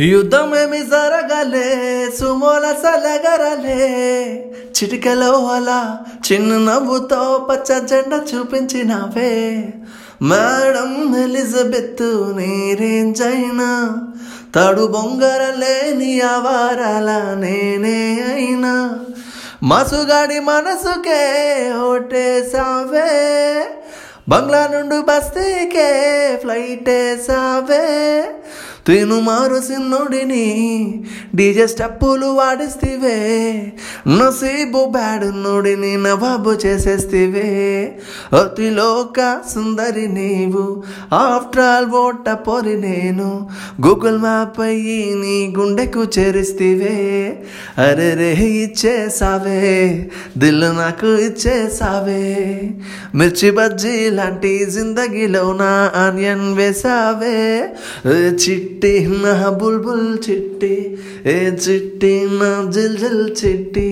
యుద్ధమేమి జరగలే సుమోల సలగరలే. చిటికెలో అలా చిన్న నవ్వుతో పచ్చ జెండా చూపించినవే. మేడం ఎలిజబెత్ నీరేంజైనా తడు బొంగరలే నీ అవారాల నేనే అయినా. మసుగాడి మనసుకే ఓటేసావే బంగ్లా నుండి బస్తీకే ఫ్లైట్ వేసావే మారు సిన్నుడిని డీజే స్టెప్పులు వాడిస్తివే. నసీబు బ్యాడ్ నుడిని నవాబు చేసేస్తివే. అతిలోక సుందరి నీవు ఆఫ్టర్ ఆల్ ఓట పొరి నేను. గూగుల్ మ్యాప్ అయ్యి నీ గుండెకు చేరిస్తివే. అరే రే ఇచ్చేసావే దిల్లు నాకు ఇచ్చేసావే. మిర్చి బజ్జీ లాంటి జిందగీలో నా ఆనియన్ వేసావే. చిట్ চিট্টি না বুলবুল চিট্টি এ চিট্টি না জিল জিল চিট্টি